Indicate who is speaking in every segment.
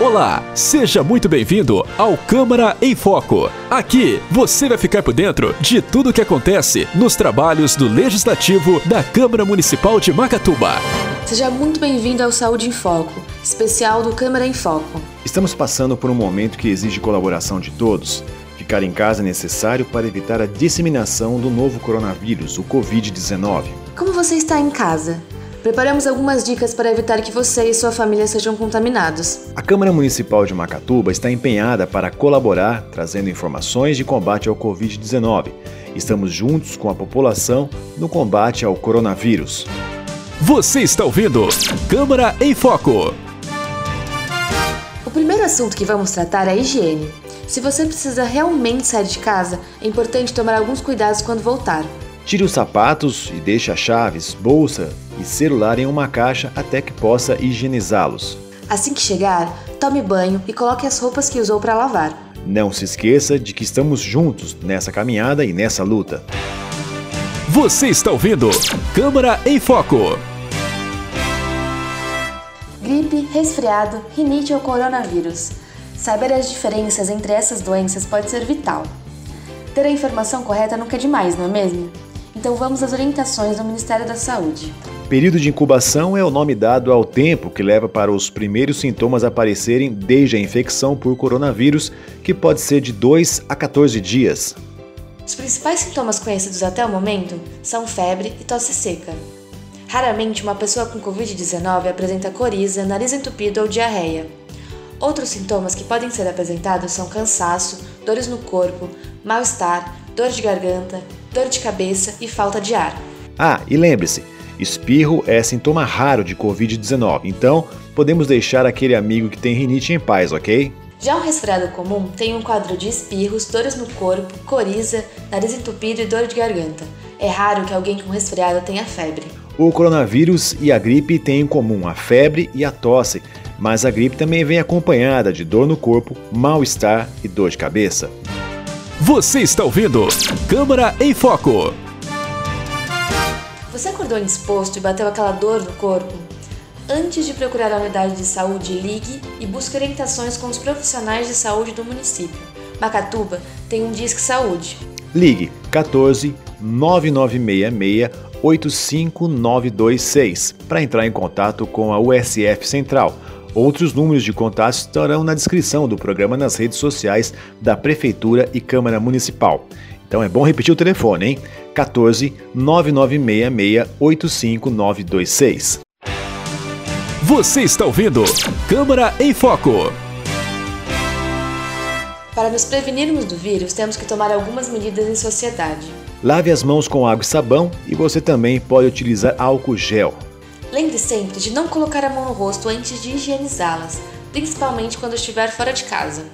Speaker 1: Olá, seja muito bem-vindo ao Câmara em Foco. Aqui você vai ficar por dentro de tudo o que acontece nos trabalhos do Legislativo da Câmara Municipal de Macatuba.
Speaker 2: Seja muito bem-vindo ao Saúde em Foco, especial do Câmara em Foco.
Speaker 3: Estamos passando por um momento que exige colaboração de todos. Ficar em casa é necessário para evitar a disseminação do novo coronavírus, o Covid-19.
Speaker 2: Como você está em casa? Preparamos algumas dicas para evitar que você e sua família sejam contaminados.
Speaker 3: A Câmara Municipal de Macatuba está empenhada para colaborar, trazendo informações de combate ao Covid-19. Estamos juntos com a população no combate ao coronavírus.
Speaker 1: Você está ouvindo Câmara em Foco.
Speaker 2: O primeiro assunto que vamos tratar é a higiene. Se você precisa realmente sair de casa, é importante tomar alguns cuidados quando voltar.
Speaker 3: Tire os sapatos e deixe as chaves, bolsa e celular em uma caixa até que possa higienizá-los.
Speaker 2: Assim que chegar, tome banho e coloque as roupas que usou para lavar.
Speaker 3: Não se esqueça de que estamos juntos nessa caminhada e nessa luta.
Speaker 1: Você está ouvindo Câmara em Foco.
Speaker 2: Gripe, resfriado, rinite ou coronavírus. Saber as diferenças entre essas doenças pode ser vital. Ter a informação correta nunca é demais, não é mesmo? Então vamos às orientações do Ministério da Saúde.
Speaker 3: Período de incubação é o nome dado ao tempo que leva para os primeiros sintomas aparecerem desde a infecção por coronavírus, que pode ser de 2 a 14 dias.
Speaker 2: Os principais sintomas conhecidos até o momento são febre e tosse seca. Raramente uma pessoa com Covid-19 apresenta coriza, nariz entupido ou diarreia. Outros sintomas que podem ser apresentados são cansaço, dores no corpo, mal-estar, dor de garganta, dor de cabeça e falta de ar.
Speaker 3: Ah, e lembre-se, espirro é sintoma raro de Covid-19, então podemos deixar aquele amigo que tem rinite em paz, ok?
Speaker 2: Já um resfriado comum tem um quadro de espirros, dores no corpo, coriza, nariz entupido e dor de garganta. É raro que alguém com resfriado tenha febre.
Speaker 3: O coronavírus e a gripe têm em comum a febre e a tosse, mas a gripe também vem acompanhada de dor no corpo, mal-estar e dor de cabeça.
Speaker 1: Você está ouvindo Câmara em Foco.
Speaker 2: Você acordou indisposto e bateu aquela dor no corpo? Antes de procurar a unidade de saúde, ligue e busque orientações com os profissionais de saúde do município. Macatuba tem um Disque Saúde.
Speaker 3: Ligue 14 9966 85926 para entrar em contato com a USF Central Outros números de contato estarão na descrição do programa nas redes sociais da Prefeitura e Câmara Municipal. Então é bom repetir o telefone, hein? 14 9966 85926.
Speaker 1: Você está ouvindo Câmara em Foco.
Speaker 2: Para nos prevenirmos do vírus, temos que tomar algumas medidas em sociedade.
Speaker 3: Lave as mãos com água e sabão e você também pode utilizar álcool gel.
Speaker 2: Lembre sempre de não colocar a mão no rosto antes de higienizá-las, principalmente quando estiver fora de casa.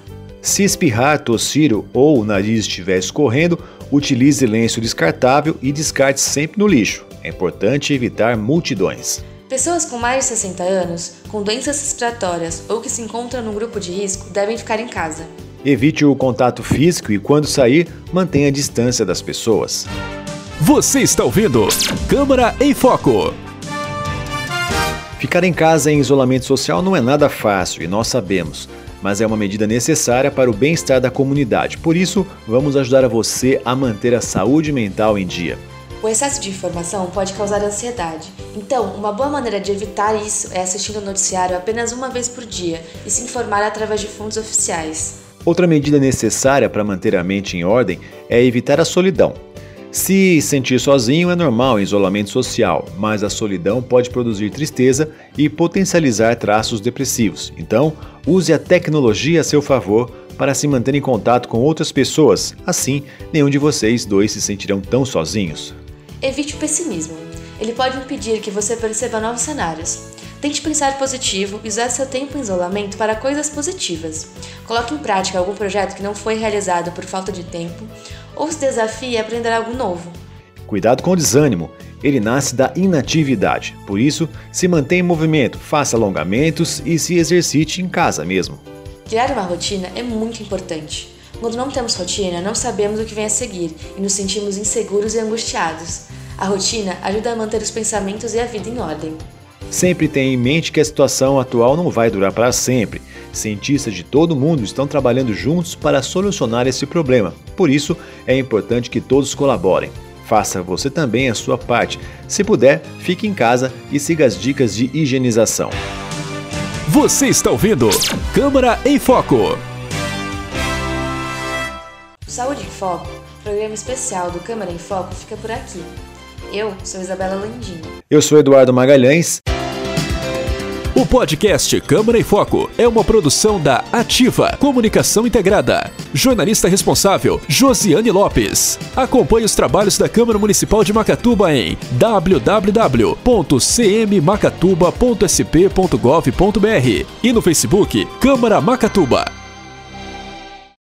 Speaker 3: Se espirrar, tossir ou o nariz estiver escorrendo, utilize lenço descartável e descarte sempre no lixo. É importante evitar multidões.
Speaker 2: Pessoas com mais de 60 anos, com doenças respiratórias ou que se encontram no grupo de risco devem ficar em casa.
Speaker 3: Evite o contato físico e, quando sair, mantenha a distância das pessoas.
Speaker 1: Você está ouvindo Câmara em Foco.
Speaker 3: Ficar em casa em isolamento social não é nada fácil e nós sabemos, mas é uma medida necessária para o bem-estar da comunidade. Por isso, vamos ajudar a você a manter a saúde mental em dia.
Speaker 2: O excesso de informação pode causar ansiedade. Então, uma boa maneira de evitar isso é assistindo o noticiário apenas uma vez por dia e se informar através de fontes oficiais.
Speaker 3: Outra medida necessária para manter a mente em ordem é evitar a solidão. Se sentir sozinho é normal em isolamento social, mas a solidão pode produzir tristeza e potencializar traços depressivos. Então, use a tecnologia a seu favor para se manter em contato com outras pessoas. Assim, nenhum de vocês dois se sentirão tão sozinhos.
Speaker 2: Evite o pessimismo. Ele pode impedir que você perceba novos cenários. Tente pensar positivo e usar seu tempo em isolamento para coisas positivas. Coloque em prática algum projeto que não foi realizado por falta de tempo ou se desafie a aprender algo novo.
Speaker 3: Cuidado com o desânimo. Ele nasce da inatividade. Por isso, se mantenha em movimento, faça alongamentos e se exercite em casa mesmo.
Speaker 2: Criar uma rotina é muito importante. Quando não temos rotina, não sabemos o que vem a seguir e nos sentimos inseguros e angustiados. A rotina ajuda a manter os pensamentos e a vida em ordem.
Speaker 3: Sempre tenha em mente que a situação atual não vai durar para sempre. Cientistas de todo o mundo estão trabalhando juntos para solucionar esse problema. Por isso, é importante que todos colaborem. Faça você também a sua parte. Se puder, fique em casa e siga as dicas de higienização.
Speaker 1: Você está ouvindo Câmara em Foco.
Speaker 2: Saúde em Foco, programa especial do Câmara em Foco, fica por aqui. Eu sou Isabela Landim.
Speaker 3: Eu sou Eduardo Magalhães.
Speaker 1: O podcast Câmara em Foco é uma produção da Ativa Comunicação Integrada. Jornalista responsável, Josiane Lopes. Acompanhe os trabalhos da Câmara Municipal de Macatuba em www.cmmacatuba.sp.gov.br e no Facebook Câmara Macatuba.